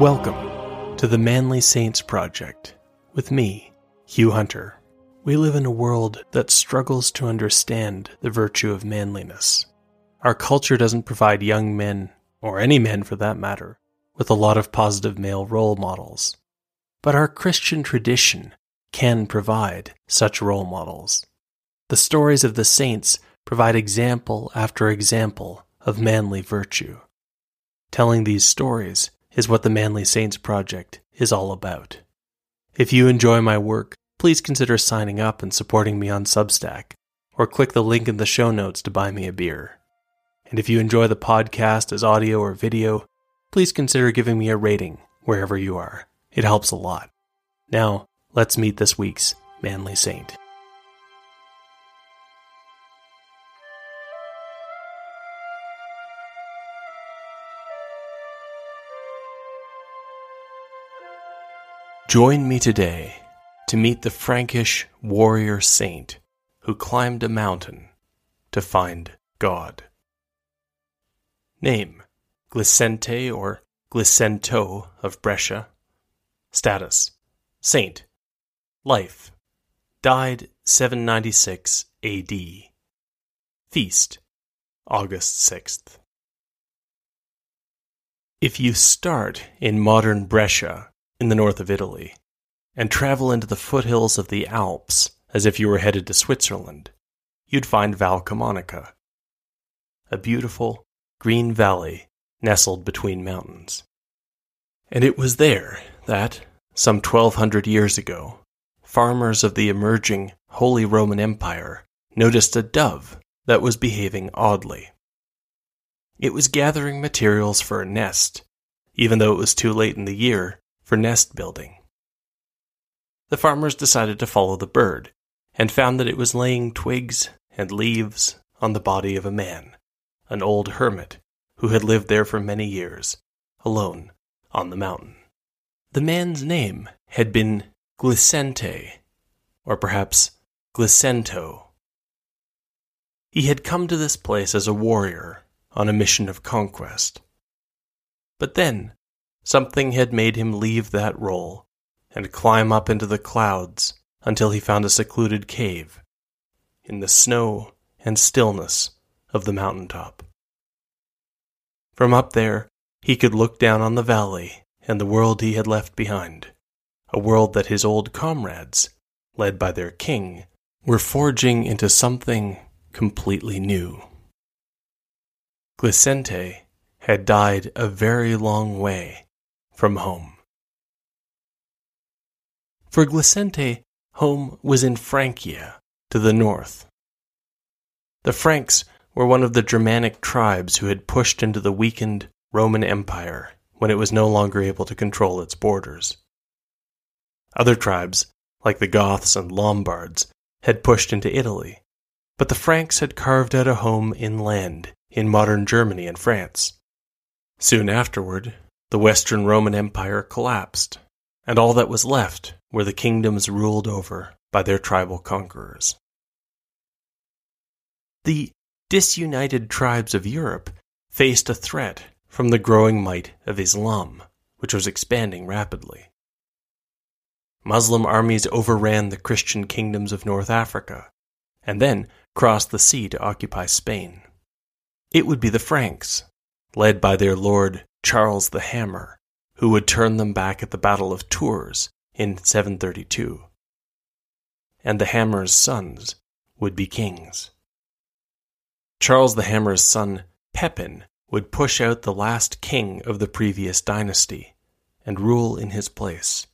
Welcome to the Manly Saints Project with me, Hugh Hunter. We live in a world that struggles to understand the virtue of manliness. Our culture doesn't provide young men, or any men for that matter, with a lot of positive male role models. But our Christian tradition can provide such role models. The stories of the saints provide example after example of manly virtue. Telling these stories is what the Manly Saints Project is all about. If you enjoy my work, please consider signing up and supporting me on Substack, or click the link in the show notes to buy me a beer. And if you enjoy the podcast as audio or video, please consider giving me a rating wherever you are. It helps a lot. Now, let's meet this week's Manly Saint. Join me today to meet the Frankish warrior saint who climbed a mountain to find God. Name Glisente or Glicento of Brescia. Status Saint. Life Died 796 AD. Feast August 6th. If you start in modern Brescia, in the north of Italy, and travel into the foothills of the Alps as if you were headed to Switzerland, you'd find Val Camonica, a beautiful green valley nestled between mountains. And it was there that, some 1200 years ago, farmers of the emerging Holy Roman Empire noticed a dove that was behaving oddly. It was gathering materials for a nest, even though it was too late in the year for nest building. The farmers decided to follow the bird and found that it was laying twigs and leaves on the body of a man, an old hermit who had lived there for many years, alone on the mountain. The man's name had been Glisente, or perhaps Glicento. He had come to this place as a warrior on a mission of conquest. But then Something had made him leave that role and climb up into the clouds until he found a secluded cave in the snow and stillness of the mountain top. From up there, he could look down on the valley and the world he had left behind, a world that his old comrades, led by their king, were forging into something completely new. Glisente had died a very long way from home. For Glisente, home was in Francia, to the north. The Franks were one of the Germanic tribes who had pushed into the weakened Roman Empire when it was no longer able to control its borders. Other tribes, like the Goths and Lombards, had pushed into Italy, but the Franks had carved out a home inland in modern Germany and France. Soon afterward, the Western Roman Empire collapsed, and all that was left were the kingdoms ruled over by their tribal conquerors. The disunited tribes of Europe faced a threat from the growing might of Islam, which was expanding rapidly. Muslim armies overran the Christian kingdoms of North Africa, and then crossed the sea to occupy Spain. It would be the Franks, led by their lord Charles the Hammer, who would turn them back at the Battle of Tours in 732. And the Hammer's sons would be kings. Charles the Hammer's son, Pepin, would push out the last king of the previous dynasty and rule in his place.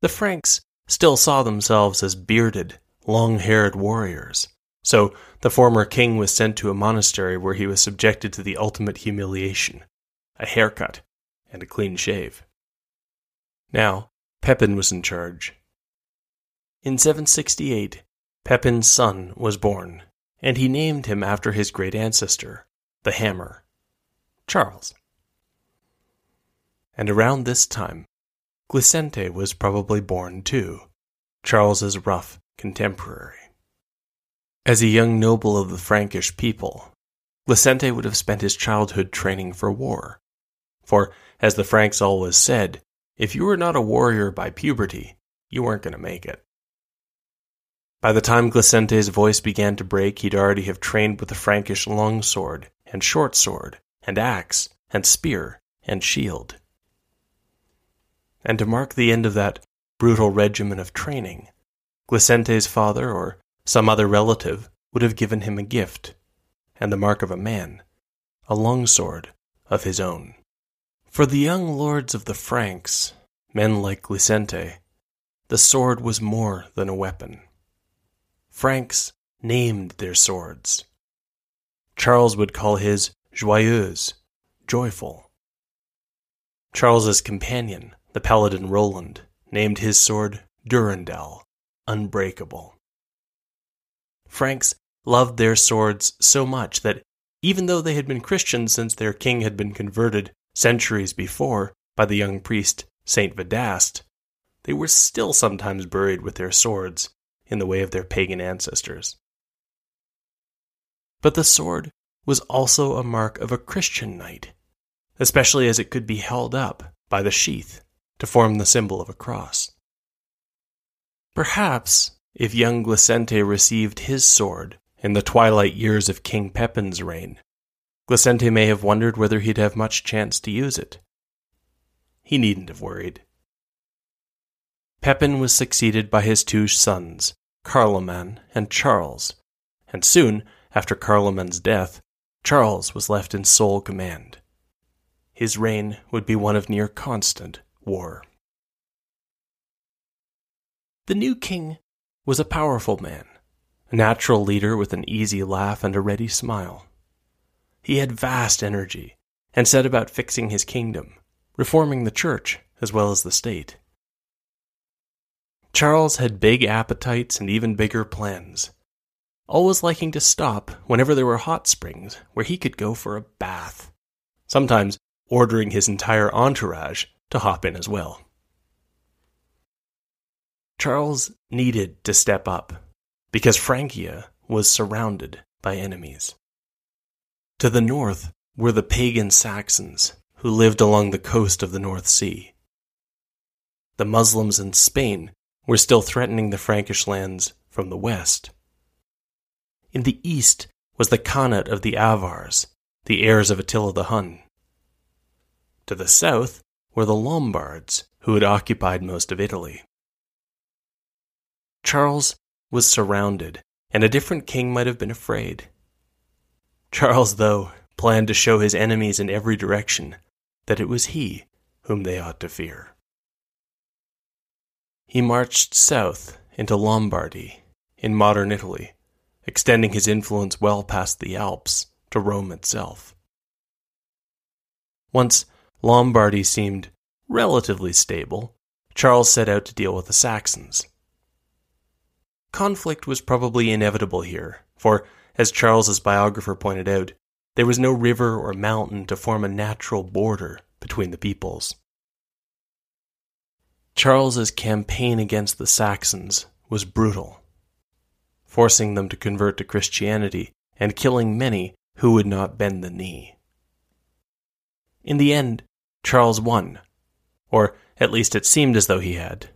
The Franks still saw themselves as bearded, long haired warriors, so the former king was sent to a monastery where he was subjected to the ultimate humiliation a haircut, and a clean shave. Now, Pepin was in charge. In 768, Pepin's son was born, and he named him after his great ancestor, the Hammer, Charles. And around this time, Glisente was probably born too, Charles's rough contemporary. As a young noble of the Frankish people, Glisente would have spent his childhood training for war, For, as the Franks always said, if you were not a warrior by puberty, you weren't going to make it. By the time Glisente's voice began to break, he'd already have trained with the Frankish longsword, and short sword, and axe, and spear, and shield. And to mark the end of that brutal regimen of training, Glisente's father or some other relative would have given him a gift, and the mark of a man, a longsword of his own. For the young lords of the Franks, men like Glisente, the sword was more than a weapon. Franks named their swords. Charles would call his joyeuse, joyful. Charles's companion, the paladin Roland, named his sword Durendal, unbreakable. Franks loved their swords so much that even though they had been Christians since their king had been converted centuries before by the young priest Saint Vedast, they were still sometimes buried with their swords in the way of their pagan ancestors. But the sword was also a mark of a Christian knight, especially as it could be held up by the sheath to form the symbol of a cross. Perhaps if young Glisente received his sword in the twilight years of King Pepin's reign, Glisente may have wondered whether he'd have much chance to use it. He needn't have worried. Pepin was succeeded by his two sons, Carloman and Charles, and soon after Carloman's death, Charles was left in sole command. His reign would be one of near constant war. The new king was a powerful man, a natural leader with an easy laugh and a ready smile. He had vast energy and set about fixing his kingdom, reforming the church as well as the state. Charles had big appetites and even bigger plans, always liking to stop whenever there were hot springs where he could go for a bath, sometimes ordering his entire entourage to hop in as well. Charles needed to step up because Francia was surrounded by enemies. To the north were the pagan Saxons who lived along the coast of the North Sea. The Muslims in Spain were still threatening the Frankish lands from the west. In the east was the Khanate of the Avars, the heirs of Attila the Hun. To the south were the Lombards, who had occupied most of Italy. Charles was surrounded, and a different king might have been afraid. Charles, though, planned to show his enemies in every direction that it was he whom they ought to fear. He marched south into Lombardy, in modern Italy, extending his influence well past the Alps to Rome itself. Once Lombardy seemed relatively stable, Charles set out to deal with the Saxons. Conflict was probably inevitable here, for, as Charles's biographer pointed out, there was no river or mountain to form a natural border between the peoples. Charles's campaign against the Saxons was brutal, forcing them to convert to Christianity and killing many who would not bend the knee. In the end, Charles won, or at least it seemed as though he had.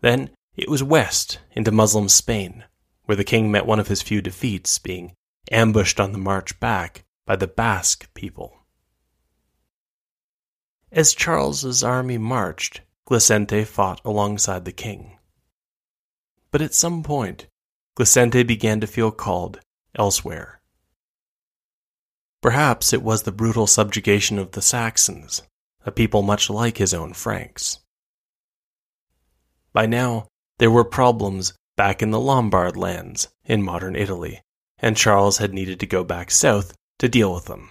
Then it was west into Muslim Spain, where the king met one of his few defeats, being ambushed on the march back by the Basque people. As Charles's army marched, Glisente fought alongside the king. But at some point, Glisente began to feel called elsewhere. Perhaps it was the brutal subjugation of the Saxons, a people much like his own Franks. By now, there were problems back in the Lombard lands in modern Italy, and Charles had needed to go back south to deal with them.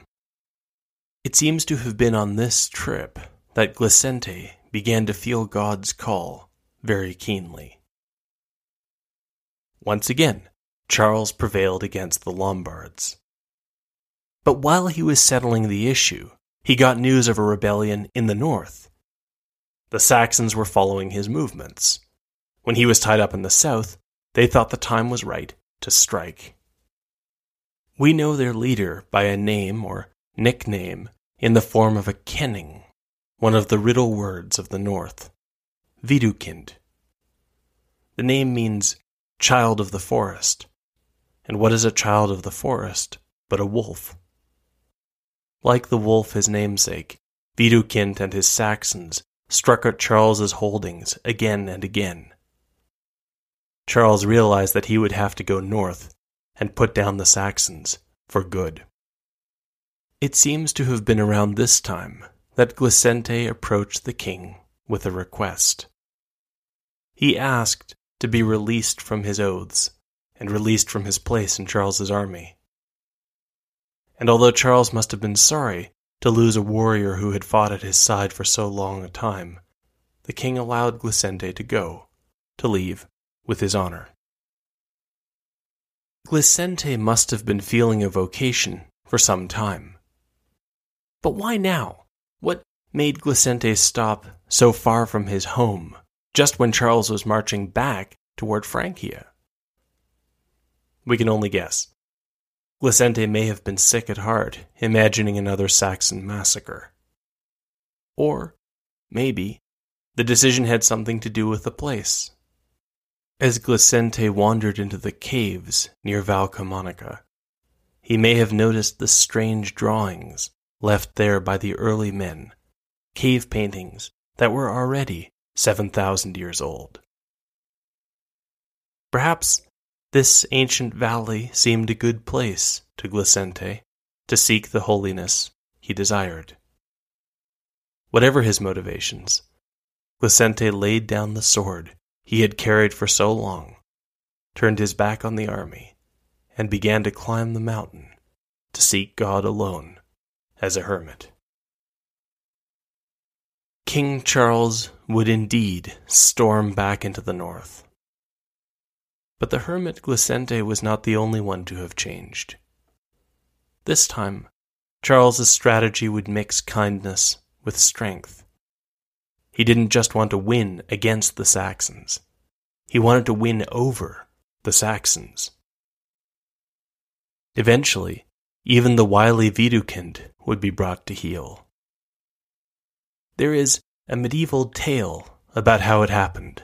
It seems to have been on this trip that Glisente began to feel God's call very keenly. Once again, Charles prevailed against the Lombards. But while he was settling the issue, he got news of a rebellion in the north. The Saxons were following his movements. When he was tied up in the south, they thought the time was right to strike. We know their leader by a name or nickname in the form of a kenning, one of the riddle words of the north, Vidukind. The name means child of the forest. And what is a child of the forest but a wolf? Like the wolf, his namesake, Widukind and his Saxons struck at Charles's holdings again and again. Charles realized that he would have to go north and put down the Saxons for good. It seems to have been around this time that Glisente approached the king with a request. He asked to be released from his oaths and released from his place in Charles's army. And although Charles must have been sorry to lose a warrior who had fought at his side for so long a time, the king allowed Glisente to go, to leave with his honor. Glisente must have been feeling a vocation for some time. But why now? What made Glisente stop so far from his home, just when Charles was marching back toward Francia? We can only guess. Glisente may have been sick at heart, imagining another Saxon massacre. Or, maybe, the decision had something to do with the place. As Glisente wandered into the caves near Valcamonica, he may have noticed the strange drawings left there by the early men, cave paintings that were already 7,000 years old. Perhaps this ancient valley seemed a good place to Glisente to seek the holiness he desired. Whatever his motivations, Glisente laid down the sword he had carried for so long, turned his back on the army, and began to climb the mountain to seek God alone as a hermit. King Charles would indeed storm back into the north. But the hermit Glisente was not the only one to have changed. This time, Charles's strategy would mix kindness with strength. He didn't just want to win against the Saxons. He wanted to win over the Saxons. Eventually, even the wily Widukind would be brought to heel. There is a medieval tale about how it happened.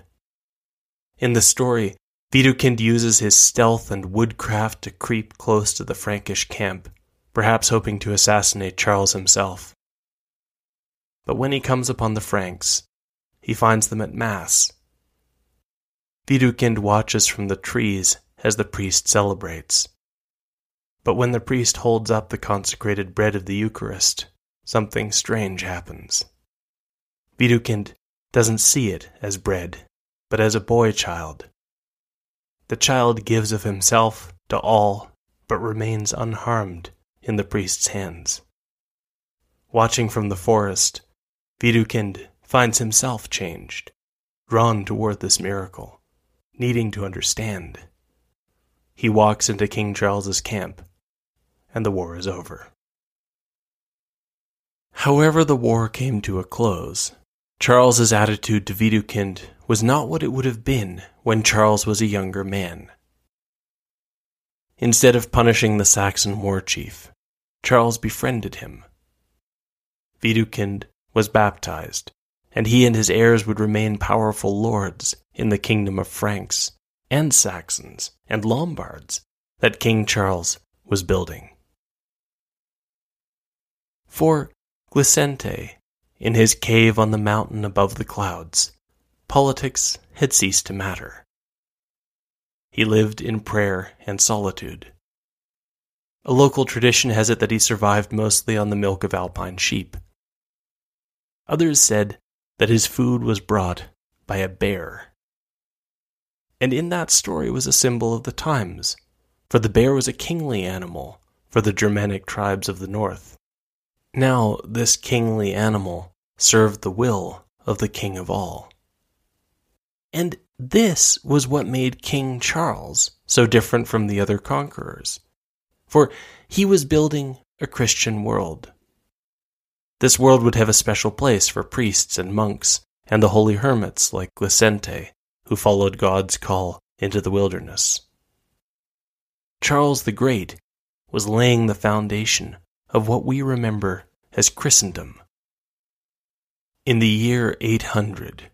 In the story, Widukind uses his stealth and woodcraft to creep close to the Frankish camp, perhaps hoping to assassinate Charles himself. But when he comes upon the Franks, he finds them at Mass. Widukind watches from the trees as the priest celebrates. But when the priest holds up the consecrated bread of the Eucharist, something strange happens. Widukind doesn't see it as bread, but as a boy child the child gives of himself to all, but remains unharmed in the priest's hands. Watching from the forest, Widukind finds himself changed, drawn toward this miracle, needing to understand. He walks into King Charles's camp, and the war is over. However, the war came to a close. Charles's attitude to Widukind was not what it would have been when Charles was a younger man. Instead of punishing the Saxon war chief, Charles befriended him. Widukind was baptized, and he and his heirs would remain powerful lords in the kingdom of Franks and Saxons and Lombards that King Charles was building. For Glisente, in his cave on the mountain above the clouds, politics had ceased to matter. He lived in prayer and solitude. A local tradition has it that he survived mostly on the milk of alpine sheep. Others said that his food was brought by a bear. And in that story was a symbol of the times, for the bear was a kingly animal for the Germanic tribes of the north. Now, this kingly animal served the will of the king of all. And this was what made King Charles so different from the other conquerors. For he was building a Christian world. This world would have a special place for priests and monks and the holy hermits like Glisente, who followed God's call into the wilderness. Charles the Great was laying the foundation of what we remember as Christendom. In the year 800,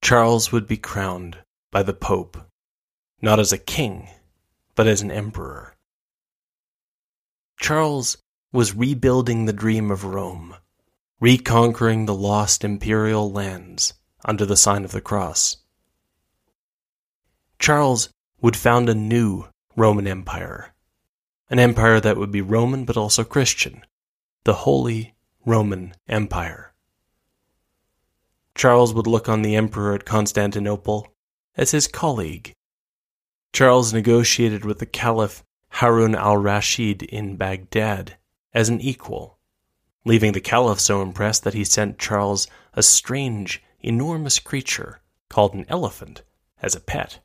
Charles would be crowned by the Pope, not as a king, but as an emperor. Charles was rebuilding the dream of Rome, reconquering the lost imperial lands under the sign of the cross. Charles would found a new Roman Empire, an empire that would be Roman but also Christian, the Holy Roman Empire. Charles would look on the emperor at Constantinople as his colleague. Charles negotiated with the Caliph Harun al Rashid in Baghdad as an equal, leaving the Caliph so impressed that he sent Charles a strange, enormous creature called an elephant as a pet.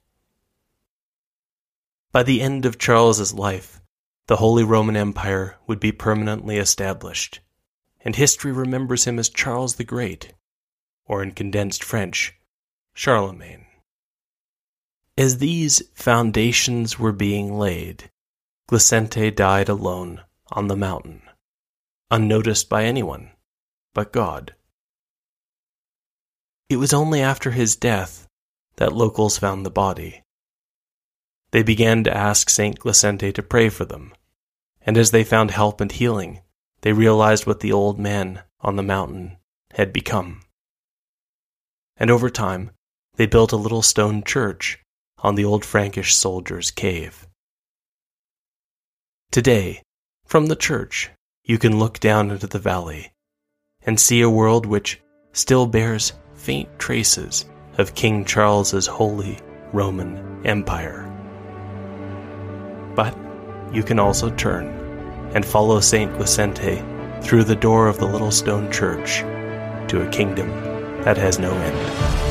By the end of Charles's life, the Holy Roman Empire would be permanently established, and history remembers him as Charles the Great, or in condensed French, Charlemagne. As these foundations were being laid, Glisente died alone on the mountain, unnoticed by anyone but God. It was only after his death that locals found the body. They began to ask Saint Glisente to pray for them, and as they found help and healing, they realized what the old man on the mountain had become. And over time, they built a little stone church on the old Frankish soldier's cave. Today, from the church, you can look down into the valley and see a world which still bears faint traces of King Charles's holy Roman Empire. But you can also turn and follow Saint Glisente through the door of the little stone church to a kingdom that has no end.